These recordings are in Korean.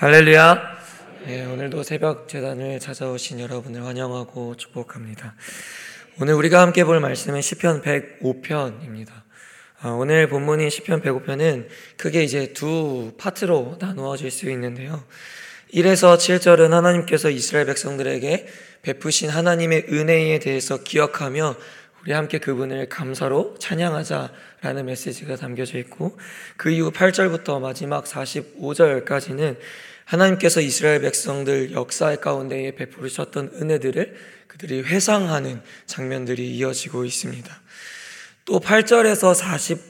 할렐루야. 네, 오늘도 새벽 재단을 찾아오신 여러분을 환영하고 축복합니다. 오늘 우리가 함께 볼 말씀은 시편 105편입니다. 아, 오늘 본문인 시편 105편은 크게 이제 두 파트로 나누어질 수 있는데요. 1에서 7절은 하나님께서 이스라엘 백성들에게 베푸신 하나님의 은혜에 대해서 기억하며 우리 함께 그분을 감사로 찬양하자라는 메시지가 담겨져 있고 그 이후 8절부터 마지막 45절까지는 하나님께서 이스라엘 백성들 역사 가운데에 베푸셨던 은혜들을 그들이 회상하는 장면들이 이어지고 있습니다. 또 8절에서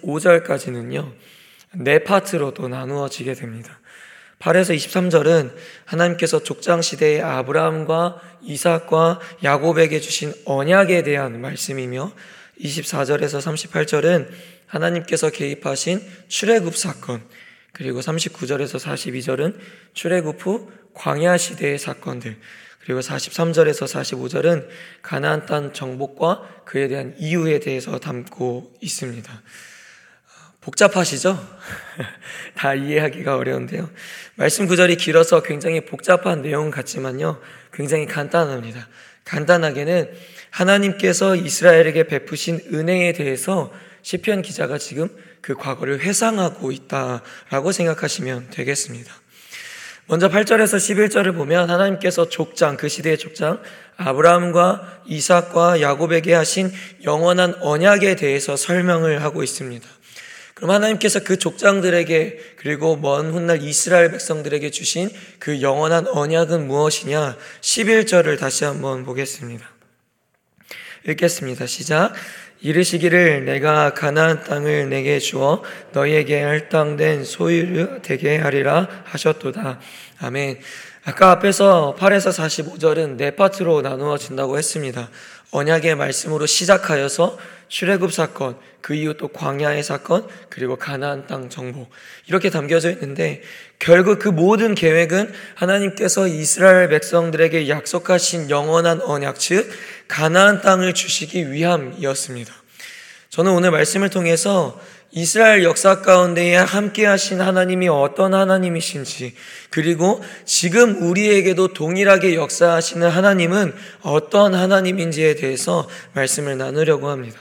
45절까지는요, 네 파트로 또 나누어지게 됩니다. 8에서 23절은 하나님께서 족장 시대의 아브라함과 이삭과 야곱에게 주신 언약에 대한 말씀이며 24절에서 38절은 하나님께서 개입하신 출애굽 사건, 그리고 39절에서 42절은 출애굽 후 광야 시대의 사건들, 그리고 43절에서 45절은 가나안 땅 정복과 그에 대한 이유에 대해서 담고 있습니다. 복잡하시죠? 다 이해하기가 어려운데요. 말씀 구절이 길어서 굉장히 복잡한 내용 같지만요. 굉장히 간단합니다. 간단하게는 하나님께서 이스라엘에게 베푸신 은혜에 대해서 시편 기자가 지금 그 과거를 회상하고 있다라고 생각하시면 되겠습니다. 먼저 8절에서 11절을 보면 하나님께서 족장, 그 시대의 족장, 아브라함과 이삭과 야곱에게 하신 영원한 언약에 대해서 설명을 하고 있습니다. 그럼 하나님께서 그 족장들에게 그리고 먼 훗날 이스라엘 백성들에게 주신 그 영원한 언약은 무엇이냐? 11절을 다시 한번 보겠습니다. 읽겠습니다. 시작. 이르시기를 내가 가나안 땅을 내게 주어 너희에게 할당된 소유를 되게 하리라 하셨도다. 아멘. 아까 앞에서 8에서 45절은 네 파트로 나누어진다고 했습니다. 언약의 말씀으로 시작하여서 출애굽 사건, 그 이후 또 광야의 사건, 그리고 가나안 땅 정복 이렇게 담겨져 있는데 결국 그 모든 계획은 하나님께서 이스라엘 백성들에게 약속하신 영원한 언약 즉 가나안 땅을 주시기 위함이었습니다. 저는 오늘 말씀을 통해서 이스라엘 역사 가운데에 함께 하신 하나님이 어떤 하나님이신지, 그리고 지금 우리에게도 동일하게 역사하시는 하나님은 어떤 하나님인지에 대해서 말씀을 나누려고 합니다.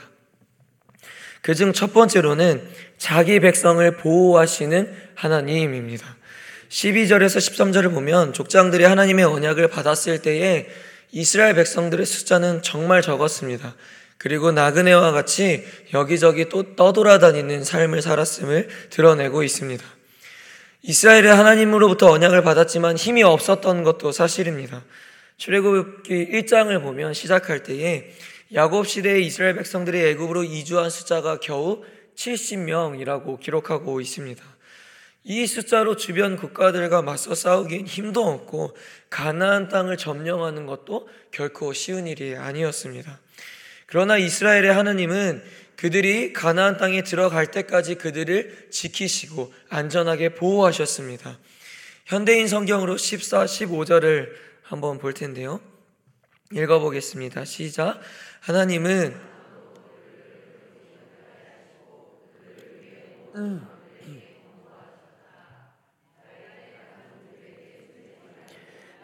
그중 첫 번째로는 자기 백성을 보호하시는 하나님입니다. 12절에서 13절을 보면 족장들이 하나님의 언약을 받았을 때에 이스라엘 백성들의 숫자는 정말 적었습니다. 그리고 나그네와 같이 여기저기 또 떠돌아다니는 삶을 살았음을 드러내고 있습니다. 이스라엘이 하나님으로부터 언약을 받았지만 힘이 없었던 것도 사실입니다. 출애굽기 1장을 보면 시작할 때에 야곱 시대의 이스라엘 백성들이 애굽으로 이주한 숫자가 겨우 70명이라고 기록하고 있습니다. 이 숫자로 주변 국가들과 맞서 싸우기엔 힘도 없고 가나안 땅을 점령하는 것도 결코 쉬운 일이 아니었습니다. 그러나 이스라엘의 하나님은 그들이 가나안 땅에 들어갈 때까지 그들을 지키시고 안전하게 보호하셨습니다. 현대인 성경으로 14, 15절을 한번 볼 텐데요. 읽어보겠습니다. 시작. 하나님은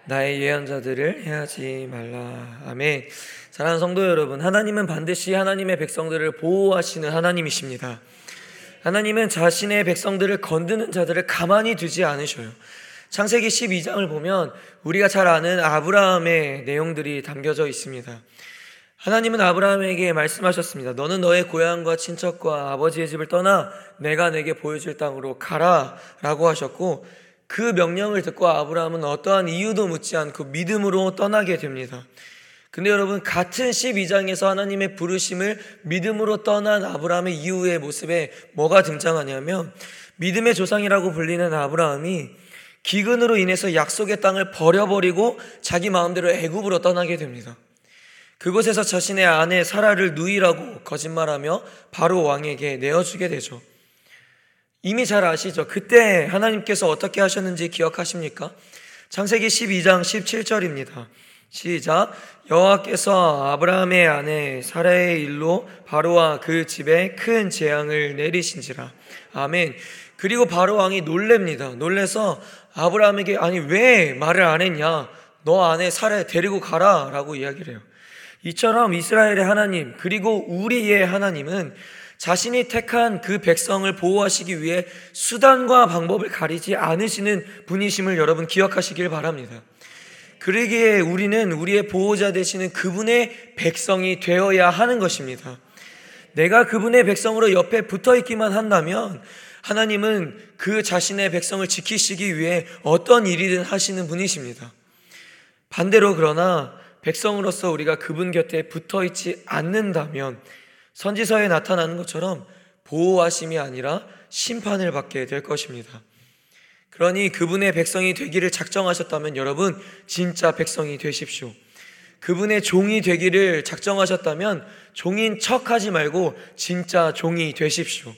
나의 예언자들을 해하지 말라. 아멘. 사랑하는 성도 여러분, 하나님은 반드시 하나님의 백성들을 보호하시는 하나님이십니다. 하나님은 자신의 백성들을 건드는 자들을 가만히 두지 않으셔요. 창세기 12장을 보면 우리가 잘 아는 아브라함의 내용들이 담겨져 있습니다. 하나님은 아브라함에게 말씀하셨습니다. 너는 너의 고향과 친척과 아버지의 집을 떠나 내가 내게 보여줄 땅으로 가라 라고 하셨고 그 명령을 듣고 아브라함은 어떠한 이유도 묻지 않고 믿음으로 떠나게 됩니다. 근데 여러분 같은 12장에서 하나님의 부르심을 믿음으로 떠난 아브라함의 이후의 모습에 뭐가 등장하냐면 믿음의 조상이라고 불리는 아브라함이 기근으로 인해서 약속의 땅을 버려버리고 자기 마음대로 애굽으로 떠나게 됩니다. 그곳에서 자신의 아내 사라를 누이라고 거짓말하며 바로 왕에게 내어주게 되죠. 이미 잘 아시죠? 그때 하나님께서 어떻게 하셨는지 기억하십니까? 창세기 12장 17절입니다. 시작. 여호와께서 아브라함의 아내 사라의 일로 바로와 그 집에 큰 재앙을 내리신지라. 아멘. 그리고 바로 왕이 놀랍니다. 놀래서 아브라함에게 아니 왜 말을 안 했냐? 너 안에 살에 데리고 가라라고 이야기를 해요. 이처럼 이스라엘의 하나님 그리고 우리의 하나님은 자신이 택한 그 백성을 보호하시기 위해 수단과 방법을 가리지 않으시는 분이심을 여러분 기억하시길 바랍니다. 그러기에 우리는 우리의 보호자 되시는 그분의 백성이 되어야 하는 것입니다. 내가 그분의 백성으로 옆에 붙어 있기만 한다면 하나님은 그 자신의 백성을 지키시기 위해 어떤 일이든 하시는 분이십니다. 반대로 그러나 백성으로서 우리가 그분 곁에 붙어 있지 않는다면 선지서에 나타나는 것처럼 보호하심이 아니라 심판을 받게 될 것입니다. 그러니 그분의 백성이 되기를 작정하셨다면 여러분 진짜 백성이 되십시오. 그분의 종이 되기를 작정하셨다면 종인 척 하지 말고 진짜 종이 되십시오.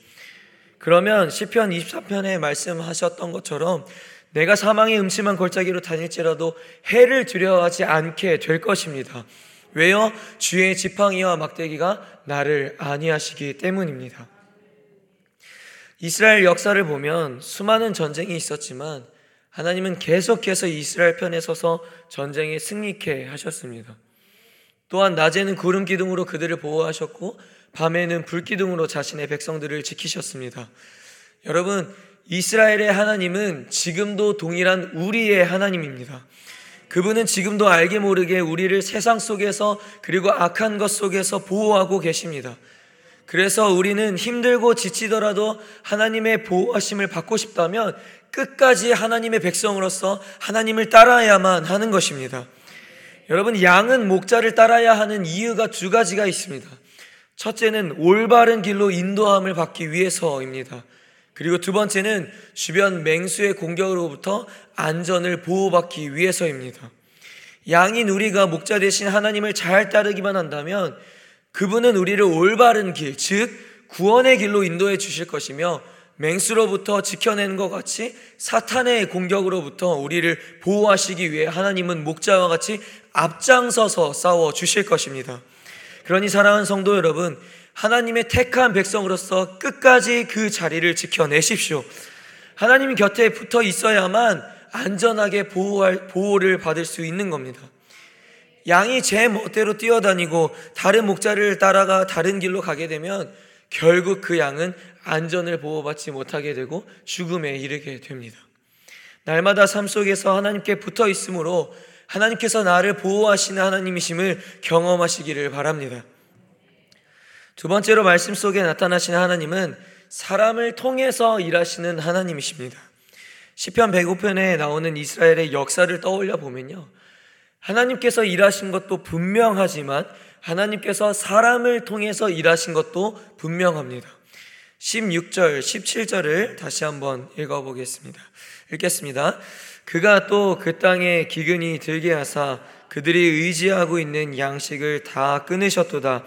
그러면 시편 24편에 말씀하셨던 것처럼 내가 사망의 음침한 골짜기로 다닐지라도 해를 두려워하지 않게 될 것입니다. 왜요? 주의 지팡이와 막대기가 나를 아니하시기 때문입니다. 이스라엘 역사를 보면 수많은 전쟁이 있었지만 하나님은 계속해서 이스라엘 편에 서서 전쟁에 승리케 하셨습니다. 또한 낮에는 구름 기둥으로 그들을 보호하셨고 밤에는 불 기둥으로 자신의 백성들을 지키셨습니다. 여러분, 이스라엘의 하나님은 지금도 동일한 우리의 하나님입니다. 그분은 지금도 알게 모르게 우리를 세상 속에서 그리고 악한 것 속에서 보호하고 계십니다. 그래서 우리는 힘들고 지치더라도 하나님의 보호하심을 받고 싶다면 끝까지 하나님의 백성으로서 하나님을 따라야만 하는 것입니다. 여러분, 양은 목자를 따라야 하는 이유가 두 가지가 있습니다. 첫째는 올바른 길로 인도함을 받기 위해서입니다. 그리고 두 번째는 주변 맹수의 공격으로부터 안전을 보호받기 위해서입니다. 양인 우리가 목자 대신 하나님을 잘 따르기만 한다면 그분은 우리를 올바른 길, 즉 구원의 길로 인도해 주실 것이며 맹수로부터 지켜낸 것 같이 사탄의 공격으로부터 우리를 보호하시기 위해 하나님은 목자와 같이 앞장서서 싸워 주실 것입니다. 그러니 사랑하는 성도 여러분, 하나님의 택한 백성으로서 끝까지 그 자리를 지켜내십시오. 하나님 곁에 붙어 있어야만 안전하게 보호할, 보호를 받을 수 있는 겁니다. 양이 제 멋대로 뛰어다니고 다른 목자를 따라가 다른 길로 가게 되면 결국 그 양은 안전을 보호받지 못하게 되고 죽음에 이르게 됩니다. 날마다 삶 속에서 하나님께 붙어 있으므로 하나님께서 나를 보호하시는 하나님이심을 경험하시기를 바랍니다. 두 번째로 말씀 속에 나타나시는 하나님은 사람을 통해서 일하시는 하나님이십니다. 시편 105편에 나오는 이스라엘의 역사를 떠올려 보면요. 하나님께서 일하신 것도 분명하지만 하나님께서 사람을 통해서 일하신 것도 분명합니다. 16절, 17절을 다시 한번 읽어보겠습니다. 읽겠습니다. 그가 또 그 땅에 기근이 들게 하사 그들이 의지하고 있는 양식을 다 끊으셨도다.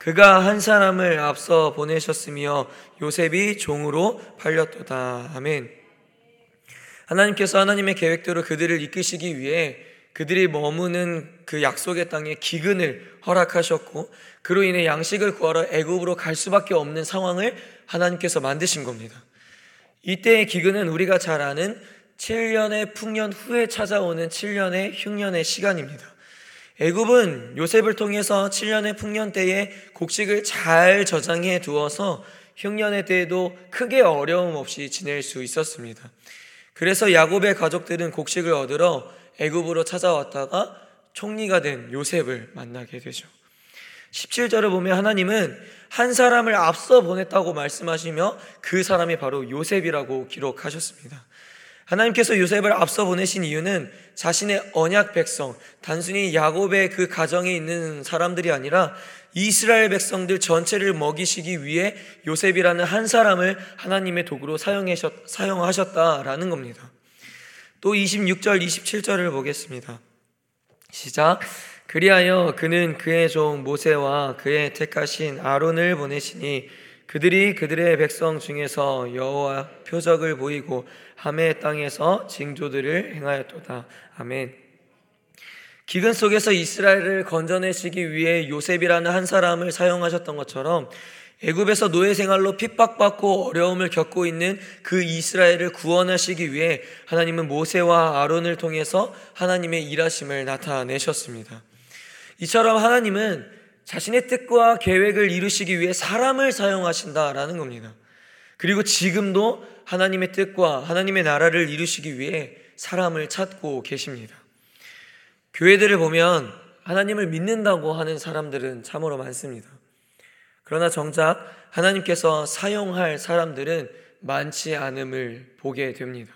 그가 한 사람을 앞서 보내셨으며 요셉이 종으로 팔렸도다. 아멘. 하나님께서 하나님의 계획대로 그들을 이끄시기 위해 그들이 머무는 그 약속의 땅에 기근을 허락하셨고 그로 인해 양식을 구하러 애굽으로 갈 수밖에 없는 상황을 하나님께서 만드신 겁니다. 이때의 기근은 우리가 잘 아는 7년의 풍년 후에 찾아오는 7년의 흉년의 시간입니다. 애굽은 요셉을 통해서 7년의 풍년 때에 곡식을 잘 저장해 두어서 흉년의 때에도 크게 어려움 없이 지낼 수 있었습니다. 그래서 야곱의 가족들은 곡식을 얻으러 애굽으로 찾아왔다가 총리가 된 요셉을 만나게 되죠. 17절을 보면 하나님은 한 사람을 앞서 보냈다고 말씀하시며 그 사람이 바로 요셉이라고 기록하셨습니다. 하나님께서 요셉을 앞서 보내신 이유는 자신의 언약 백성, 단순히 야곱의 그 가정에 있는 사람들이 아니라 이스라엘 백성들 전체를 먹이시기 위해 요셉이라는 한 사람을 하나님의 도구로 사용하셨다라는 겁니다. 또 26절, 27절을 보겠습니다. 시작. 그리하여 그는 그의 종 모세와 그의 택하신 아론을 보내시니 그들이 그들의 백성 중에서 여호와 표적을 보이고 함의 땅에서 징조들을 행하였도다. 아멘. 기근 속에서 이스라엘을 건져내시기 위해 요셉이라는 한 사람을 사용하셨던 것처럼 애굽에서 노예 생활로 핍박받고 어려움을 겪고 있는 그 이스라엘을 구원하시기 위해 하나님은 모세와 아론을 통해서 하나님의 일하심을 나타내셨습니다. 이처럼 하나님은 자신의 뜻과 계획을 이루시기 위해 사람을 사용하신다라는 겁니다. 그리고 지금도 하나님의 뜻과 하나님의 나라를 이루시기 위해 사람을 찾고 계십니다. 교회들을 보면 하나님을 믿는다고 하는 사람들은 참으로 많습니다. 그러나 정작 하나님께서 사용할 사람들은 많지 않음을 보게 됩니다.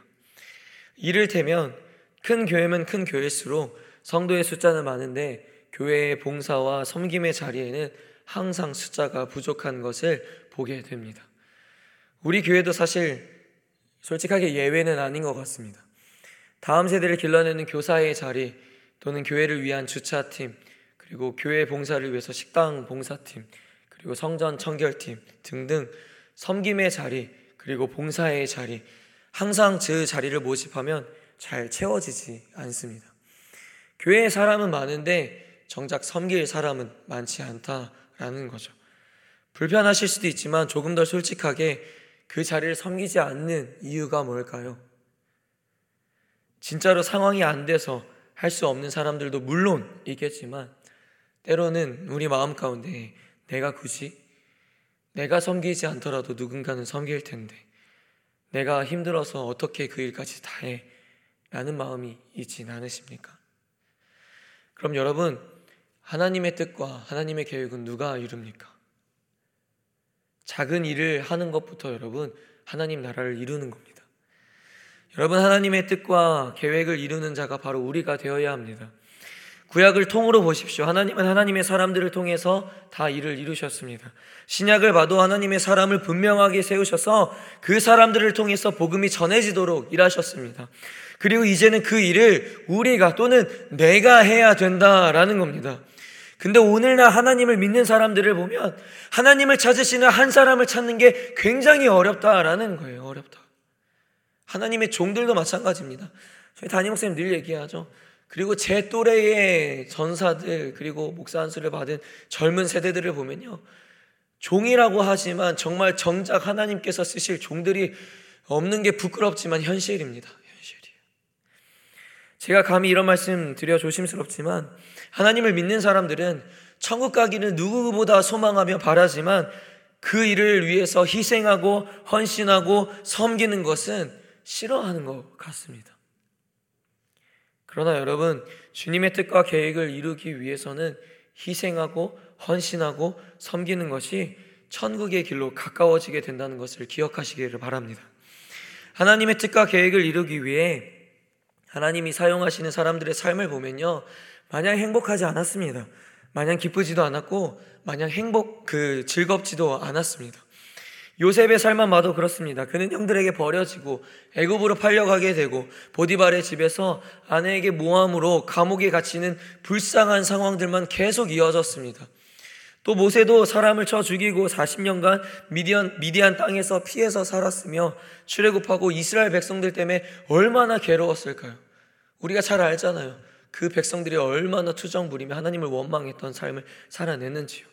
이를테면 큰 교회면 큰 교회일수록 성도의 숫자는 많은데 교회의 봉사와 섬김의 자리에는 항상 숫자가 부족한 것을 보게 됩니다. 우리 교회도 사실 솔직하게 예외는 아닌 것 같습니다. 다음 세대를 길러내는 교사의 자리 또는 교회를 위한 주차팀 그리고 교회 봉사를 위해서 식당 봉사팀 그리고 성전 청결팀 등등 섬김의 자리 그리고 봉사의 자리 항상 그 자리를 모집하면 잘 채워지지 않습니다. 교회에 사람은 많은데 정작 섬길 사람은 많지 않다라는 거죠. 불편하실 수도 있지만 조금 더 솔직하게 그 자리를 섬기지 않는 이유가 뭘까요? 진짜로 상황이 안 돼서 할 수 없는 사람들도 물론 있겠지만 때로는 우리 마음 가운데 내가 굳이 내가 섬기지 않더라도 누군가는 섬길 텐데 내가 힘들어서 어떻게 그 일까지 다 해? 라는 마음이 있진 않으십니까? 그럼 여러분, 하나님의 뜻과 하나님의 계획은 누가 이룹니까? 작은 일을 하는 것부터 여러분, 하나님 나라를 이루는 겁니다. 여러분, 하나님의 뜻과 계획을 이루는 자가 바로 우리가 되어야 합니다. 구약을 통으로 보십시오. 하나님은 하나님의 사람들을 통해서 다 일을 이루셨습니다. 신약을 봐도 하나님의 사람을 분명하게 세우셔서 그 사람들을 통해서 복음이 전해지도록 일하셨습니다. 그리고 이제는 그 일을 우리가 또는 내가 해야 된다라는 겁니다. 근데 오늘날 하나님을 믿는 사람들을 보면 하나님을 찾으시는 한 사람을 찾는 게 굉장히 어렵다라는 거예요. 어렵다. 하나님의 종들도 마찬가지입니다. 저희 담임 목사님 늘 얘기하죠. 그리고 제 또래의 전사들 그리고 목사 안수를 받은 젊은 세대들을 보면요. 종이라고 하지만 정말 정작 하나님께서 쓰실 종들이 없는 게 부끄럽지만 현실입니다. 현실이에요. 제가 감히 이런 말씀 드려 조심스럽지만 하나님을 믿는 사람들은 천국 가기는 누구보다 소망하며 바라지만 그 일을 위해서 희생하고 헌신하고 섬기는 것은 싫어하는 것 같습니다. 그러나 여러분, 주님의 뜻과 계획을 이루기 위해서는 희생하고 헌신하고 섬기는 것이 천국의 길로 가까워지게 된다는 것을 기억하시기를 바랍니다. 하나님의 뜻과 계획을 이루기 위해 하나님이 사용하시는 사람들의 삶을 보면요. 마냥 행복하지 않았습니다. 마냥 기쁘지도 않았고, 마냥 행복, 그, 즐겁지도 않았습니다. 요셉의 삶만 봐도 그렇습니다. 그는 형들에게 버려지고 애굽으로 팔려가게 되고 보디발의 집에서 아내에게 모함으로 감옥에 갇히는 불쌍한 상황들만 계속 이어졌습니다. 또 모세도 사람을 쳐 죽이고 40년간 미디안, 미디안 땅에서 피해서 살았으며 출애굽하고 이스라엘 백성들 때문에 얼마나 괴로웠을까요? 우리가 잘 알잖아요. 그 백성들이 얼마나 투정 부리며 하나님을 원망했던 삶을 살아냈는지요.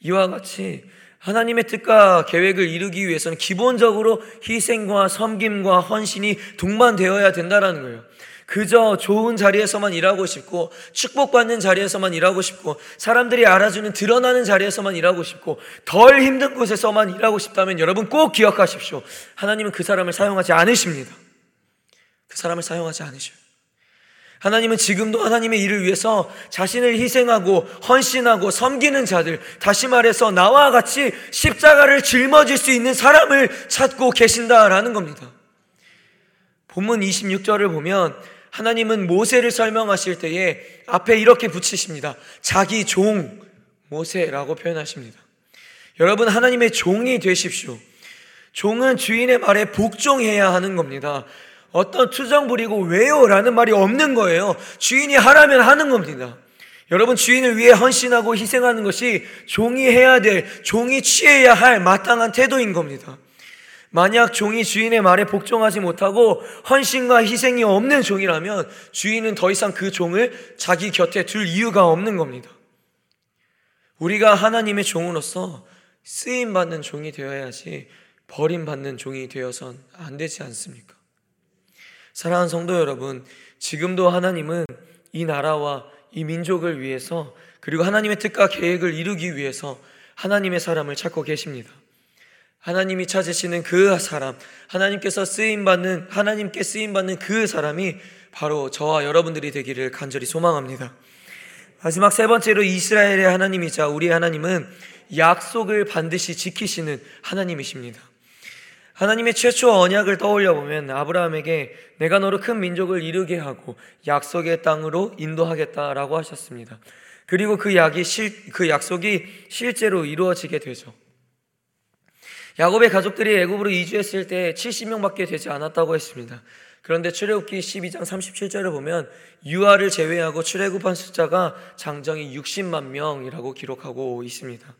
이와 같이 하나님의 뜻과 계획을 이루기 위해서는 기본적으로 희생과 섬김과 헌신이 동반되어야 된다라는 거예요. 그저 좋은 자리에서만 일하고 싶고 축복받는 자리에서만 일하고 싶고 사람들이 알아주는 드러나는 자리에서만 일하고 싶고 덜 힘든 곳에서만 일하고 싶다면 여러분 꼭 기억하십시오. 하나님은 그 사람을 사용하지 않으십니다. 그 사람을 사용하지 않으셔요. 하나님은 지금도 하나님의 일을 위해서 자신을 희생하고 헌신하고 섬기는 자들, 다시 말해서 나와 같이 십자가를 짊어질 수 있는 사람을 찾고 계신다라는 겁니다. 본문 26절을 보면 하나님은 모세를 설명하실 때에 앞에 이렇게 붙이십니다. 자기 종 모세라고 표현하십니다. 여러분 하나님의 종이 되십시오. 종은 주인의 말에 복종해야 하는 겁니다. 어떤 투정 부리고 왜요? 라는 말이 없는 거예요. 주인이 하라면 하는 겁니다. 여러분 주인을 위해 헌신하고 희생하는 것이 종이 해야 될, 종이 취해야 할 마땅한 태도인 겁니다. 만약 종이 주인의 말에 복종하지 못하고 헌신과 희생이 없는 종이라면 주인은 더 이상 그 종을 자기 곁에 둘 이유가 없는 겁니다. 우리가 하나님의 종으로서 쓰임 받는 종이 되어야지 버림받는 종이 되어선 안 되지 않습니까? 사랑하는 성도 여러분, 지금도 하나님은 이 나라와 이 민족을 위해서 그리고 하나님의 뜻과 계획을 이루기 위해서 하나님의 사람을 찾고 계십니다. 하나님이 찾으시는 그 사람, 하나님께서 쓰임 받는 하나님께 쓰임 받는 그 사람이 바로 저와 여러분들이 되기를 간절히 소망합니다. 마지막 세 번째로 이스라엘의 하나님이자 우리 하나님은 약속을 반드시 지키시는 하나님이십니다. 하나님의 최초 언약을 떠올려 보면 아브라함에게 내가 너로 큰 민족을 이루게 하고 약속의 땅으로 인도하겠다라고 하셨습니다. 그리고 그 약이 실, 그 약속이 실제로 이루어지게 되죠. 야곱의 가족들이 애굽으로 이주했을 때 70명밖에 되지 않았다고 했습니다. 그런데 출애굽기 12장 37절을 보면 유아를 제외하고 출애굽한 숫자가 장정이 60만 명이라고 기록하고 있습니다.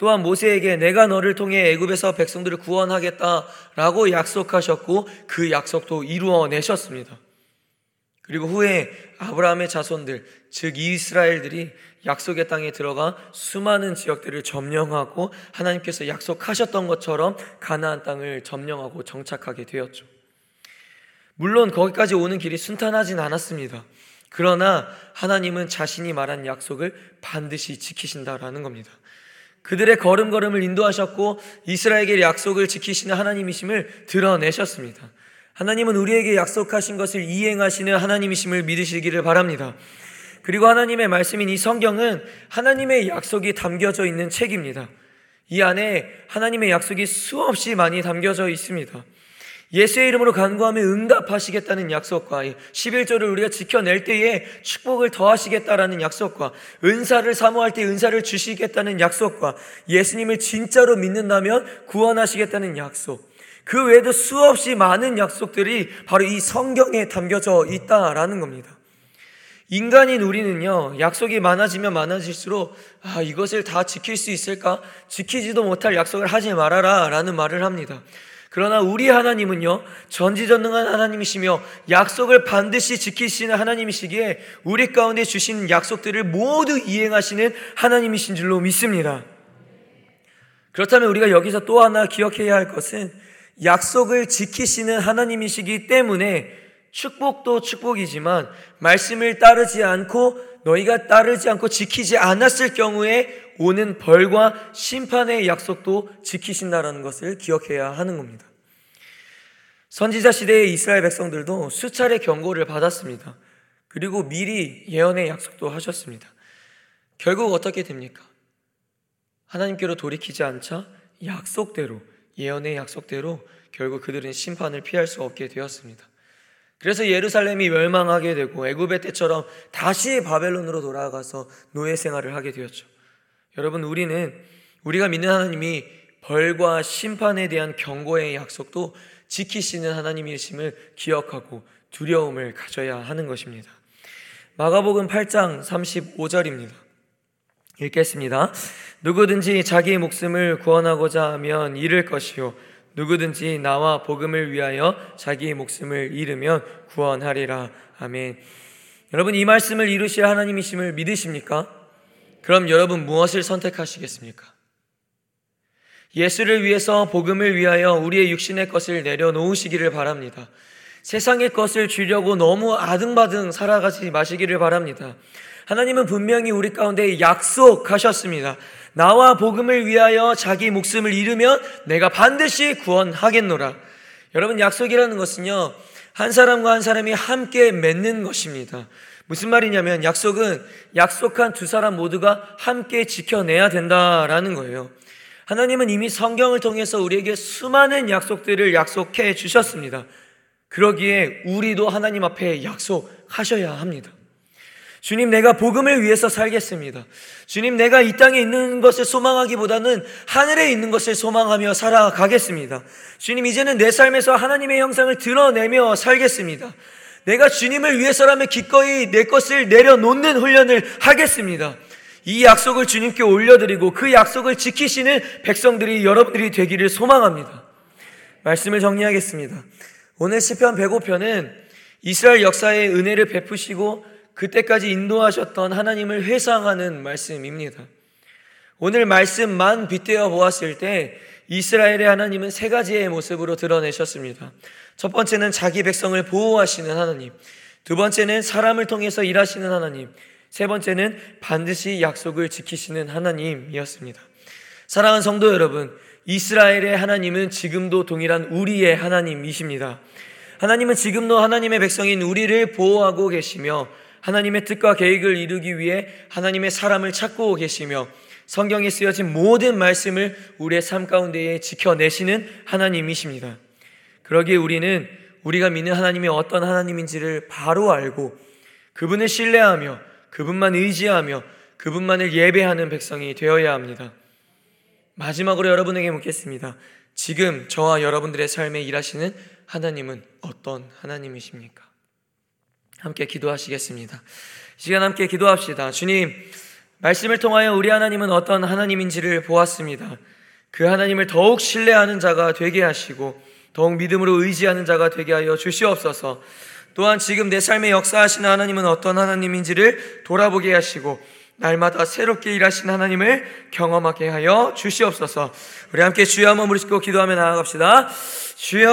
또한 모세에게 내가 너를 통해 애굽에서 백성들을 구원하겠다라고 약속하셨고 그 약속도 이루어내셨습니다. 그리고 후에 아브라함의 자손들, 즉 이스라엘들이 약속의 땅에 들어가 수많은 지역들을 점령하고 하나님께서 약속하셨던 것처럼 가나안 땅을 점령하고 정착하게 되었죠. 물론 거기까지 오는 길이 순탄하진 않았습니다. 그러나 하나님은 자신이 말한 약속을 반드시 지키신다라는 겁니다. 그들의 걸음걸음을 인도하셨고 이스라엘에게 약속을 지키시는 하나님이심을 드러내셨습니다. 하나님은 우리에게 약속하신 것을 이행하시는 하나님이심을 믿으시기를 바랍니다. 그리고 하나님의 말씀인 이 성경은 하나님의 약속이 담겨져 있는 책입니다. 이 안에 하나님의 약속이 수없이 많이 담겨져 있습니다. 예수의 이름으로 간구하며 응답하시겠다는 약속과 11조를 우리가 지켜낼 때에 축복을 더하시겠다라는 약속과 은사를 사모할 때 은사를 주시겠다는 약속과 예수님을 진짜로 믿는다면 구원하시겠다는 약속 그 외에도 수없이 많은 약속들이 바로 이 성경에 담겨져 있다라는 겁니다. 인간인 우리는요, 약속이 많아지면 많아질수록, 아, 이것을 다 지킬 수 있을까? 지키지도 못할 약속을 하지 말아라. 라는 말을 합니다. 그러나 우리 하나님은요, 전지전능한 하나님이시며 약속을 반드시 지키시는 하나님이시기에 우리 가운데 주신 약속들을 모두 이행하시는 하나님이신 줄로 믿습니다. 그렇다면 우리가 여기서 또 하나 기억해야 할 것은 약속을 지키시는 하나님이시기 때문에 축복도 축복이지만 말씀을 따르지 않고 너희가 따르지 않고 지키지 않았을 경우에 오는 벌과 심판의 약속도 지키신다라는 것을 기억해야 하는 겁니다. 선지자 시대의 이스라엘 백성들도 수차례 경고를 받았습니다. 그리고 미리 예언의 약속도 하셨습니다. 결국 어떻게 됩니까? 하나님께로 돌이키지 않자 약속대로 예언의 약속대로 결국 그들은 심판을 피할 수 없게 되었습니다. 그래서 예루살렘이 멸망하게 되고 애굽의 때처럼 다시 바벨론으로 돌아가서 노예 생활을 하게 되었죠. 여러분 우리는 우리가 믿는 하나님이 벌과 심판에 대한 경고의 약속도 지키시는 하나님이심을 기억하고 두려움을 가져야 하는 것입니다. 마가복음 8장 35절입니다. 읽겠습니다. 누구든지 자기 목숨을 구원하고자 하면 잃을 것이요 누구든지 나와 복음을 위하여 자기 목숨을 잃으면 구원하리라. 아멘. 여러분 이 말씀을 이루실 하나님이심을 믿으십니까? 그럼 여러분 무엇을 선택하시겠습니까? 예수를 위해서 복음을 위하여 우리의 육신의 것을 내려놓으시기를 바랍니다. 세상의 것을 주려고 너무 아등바등 살아가지 마시기를 바랍니다. 하나님은 분명히 우리 가운데 약속하셨습니다. 나와 복음을 위하여 자기 목숨을 잃으면 내가 반드시 구원하겠노라. 여러분, 약속이라는 것은요, 한 사람과 한 사람이 함께 맺는 것입니다. 무슨 말이냐면 약속은 약속한 두 사람 모두가 함께 지켜내야 된다라는 거예요. 하나님은 이미 성경을 통해서 우리에게 수많은 약속들을 약속해 주셨습니다. 그러기에 우리도 하나님 앞에 약속하셔야 합니다. 주님, 내가 복음을 위해서 살겠습니다. 주님, 내가 이 땅에 있는 것을 소망하기보다는 하늘에 있는 것을 소망하며 살아가겠습니다. 주님, 이제는 내 삶에서 하나님의 형상을 드러내며 살겠습니다. 내가 주님을 위해서라면 기꺼이 내 것을 내려놓는 훈련을 하겠습니다. 이 약속을 주님께 올려드리고 그 약속을 지키시는 백성들이 여러분들이 되기를 소망합니다. 말씀을 정리하겠습니다. 오늘 시편 105편은 이스라엘 역사의 은혜를 베푸시고 그때까지 인도하셨던 하나님을 회상하는 말씀입니다. 오늘 말씀만 빗대어 보았을 때 이스라엘의 하나님은 세 가지의 모습으로 드러내셨습니다. 첫 번째는 자기 백성을 보호하시는 하나님. 두 번째는 사람을 통해서 일하시는 하나님. 세 번째는 반드시 약속을 지키시는 하나님이었습니다. 사랑하는 성도 여러분, 이스라엘의 하나님은 지금도 동일한 우리의 하나님이십니다. 하나님은 지금도 하나님의 백성인 우리를 보호하고 계시며 하나님의 뜻과 계획을 이루기 위해 하나님의 사람을 찾고 계시며 성경에 쓰여진 모든 말씀을 우리의 삶 가운데에 지켜내시는 하나님이십니다. 그러기에 우리는 우리가 믿는 하나님이 어떤 하나님인지를 바로 알고 그분을 신뢰하며 그분만 의지하며 그분만을 예배하는 백성이 되어야 합니다. 마지막으로 여러분에게 묻겠습니다. 지금 저와 여러분들의 삶에 일하시는 하나님은 어떤 하나님이십니까? 함께 기도하시겠습니다. 이 시간 함께 기도합시다. 주님, 말씀을 통하여 우리 하나님은 어떤 하나님인지를 보았습니다. 그 하나님을 더욱 신뢰하는 자가 되게 하시고 더욱 믿음으로 의지하는 자가 되게 하여 주시옵소서. 또한 지금 내 삶에 역사하시는 하나님은 어떤 하나님인지를 돌아보게 하시고 날마다 새롭게 일하신 하나님을 경험하게 하여 주시옵소서. 우리 함께 주여 한번 부르시고 기도하며 나아갑시다. 주여!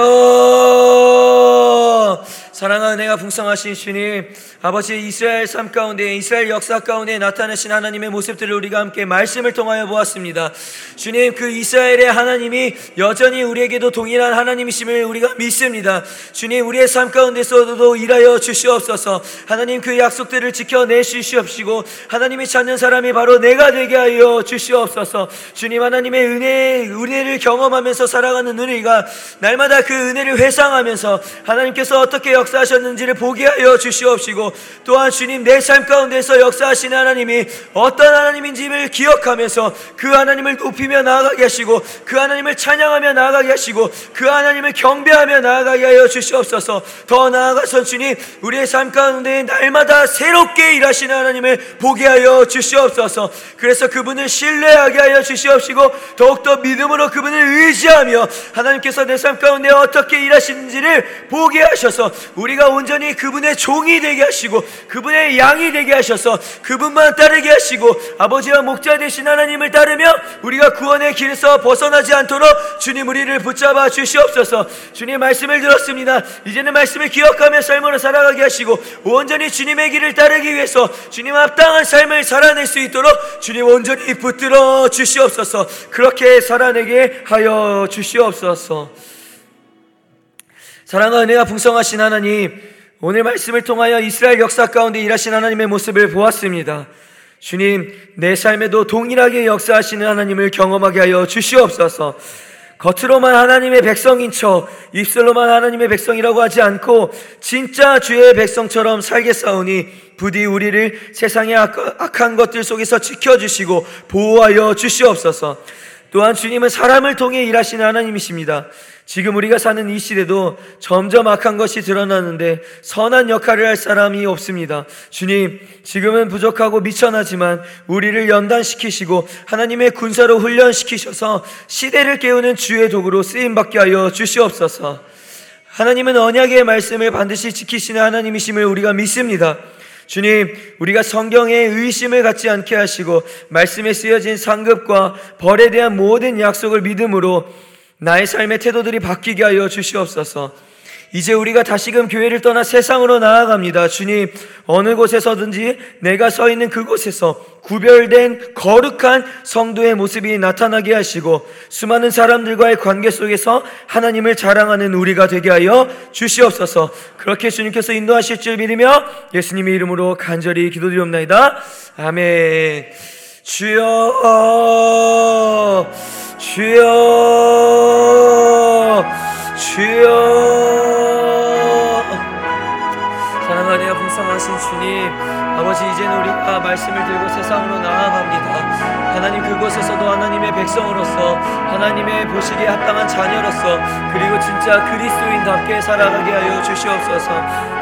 사랑하는 은혜가 풍성하신 주님 아버지 이스라엘 삶 가운데 이스라엘 역사 가운데 나타나신 하나님의 모습들을 우리가 함께 말씀을 통하여 보았습니다. 주님 그 이스라엘의 하나님이 여전히 우리에게도 동일한 하나님이심을 우리가 믿습니다. 주님 우리의 삶 가운데서도 일하여 주시옵소서. 하나님 그 약속들을 지켜내 주시옵시고 하나님이 찾는 사람이 바로 내가 되게 하여 주시옵소서. 주님 하나님의 은혜 은혜를 경험하면서 살아가는 우리가 날 날마다 그 은혜를 회상하면서 하나님께서 어떻게 역사하셨는지를 보게 하여 주시옵시고 또한 주님 내 삶 가운데서 역사하시는 하나님이 어떤 하나님인지를 기억하면서 그 하나님을 높이며 나아가게 하시고 그 하나님을 찬양하며 나아가게 하시고 그 하나님을 경배하며 나아가게 하여 주시옵소서. 더 나아가서 주님 우리의 삶 가운데 날마다 새롭게 일하시는 하나님을 보게 하여 주시옵소서. 그래서 그분을 신뢰하게 하여 주시옵시고 더욱더 믿음으로 그분을 의지하며 하나님께서 내 삶 가운데 가운데 어떻게 일하시는지를 보게 하셔서 우리가 온전히 그분의 종이 되게 하시고 그분의 양이 되게 하셔서 그분만 따르게 하시고 아버지와 목자 되신 하나님을 따르며 우리가 구원의 길에서 벗어나지 않도록 주님 우리를 붙잡아 주시옵소서. 주님 말씀을 들었습니다. 이제는 말씀을 기억하며 삶으로 살아가게 하시고 온전히 주님의 길을 따르기 위해서 주님 합당한 삶을 살아낼 수 있도록 주님 온전히 붙들어 주시옵소서. 그렇게 살아내게 하여 주시옵소서 사랑과 은혜가 풍성하신 하나님, 오늘 말씀을 통하여 이스라엘 역사 가운데 일하신 하나님의 모습을 보았습니다. 주님, 내 삶에도 동일하게 역사하시는 하나님을 경험하게 하여 주시옵소서. 겉으로만 하나님의 백성인 척, 입술로만 하나님의 백성이라고 하지 않고, 진짜 주의 백성처럼 살겠사오니, 부디 우리를 세상의 악한 것들 속에서 지켜주시고, 보호하여 주시옵소서. 또한 주님은 사람을 통해 일하시는 하나님이십니다. 지금 우리가 사는 이 시대도 점점 악한 것이 드러나는데 선한 역할을 할 사람이 없습니다. 주님, 지금은 부족하고 미천하지만 우리를 연단시키시고 하나님의 군사로 훈련시키셔서 시대를 깨우는 주의 도구로 쓰임받게 하여 주시옵소서. 하나님은 언약의 말씀을 반드시 지키시는 하나님이심을 우리가 믿습니다. 주님, 우리가 성경에 의심을 갖지 않게 하시고 말씀에 쓰여진 상급과 벌에 대한 모든 약속을 믿음으로 나의 삶의 태도들이 바뀌게 하여 주시옵소서. 이제 우리가 다시금 교회를 떠나 세상으로 나아갑니다. 주님, 어느 곳에서든지 내가 서 있는 그곳에서 구별된 거룩한 성도의 모습이 나타나게 하시고 수많은 사람들과의 관계 속에서 하나님을 자랑하는 우리가 되게 하여 주시옵소서. 그렇게 주님께서 인도하실 줄 믿으며 예수님의 이름으로 간절히 기도드리옵나이다. 아멘. 주여, 주여, 주여. 사랑하며 풍성하신 주님 아버지 이제는 우리가 말씀을 들고 세상으로 나아갑니다 하나님 그곳에서도 하나님의 백성으로서 하나님의 보시기에 합당한 자녀로서 그리고 진짜 그리스도인답게 살아가게 하여 주시옵소서.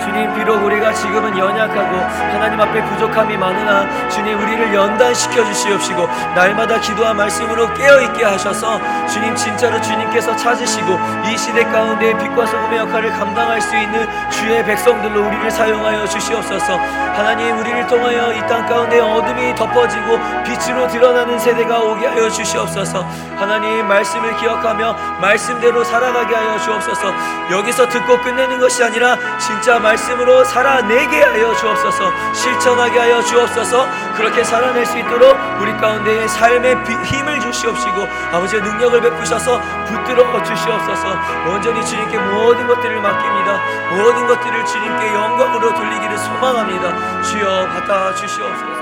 주님 비록 우리가 지금은 연약하고 하나님 앞에 부족함이 많으나 주님 우리를 연단시켜 주시옵시고 날마다 기도와 말씀으로 깨어있게 하셔서 주님 진짜로 주님께서 찾으시고 이 시대 가운데 빛과 소금의 역할을 감당할 수 있는 주의 백성들로 우리를 사용하여 주시옵소서. 하나님 우리를 통하여 이 땅 가운데 어둠이 덮어지고 빛으로 드러나는 세대가 오게 하여 주시옵소서. 하나님 말씀을 기억하며 말씀대로 살아가게 하여 주옵소서. 여기서 듣고 끝내는 것이 아니라 진짜 말씀으로 살아내게 하여 주옵소서. 실천하게 하여 주옵소서. 그렇게 살아낼 수 있도록 우리 가운데 삶의 힘을 주시옵시고 아버지의 능력을 베푸셔서 붙들어 주시옵소서. 온전히 주님께 모든 것들을 맡깁니다. 모든 것들을 주님께 영광으로 돌리기를 소망합니다. 주여 받아 주시옵소서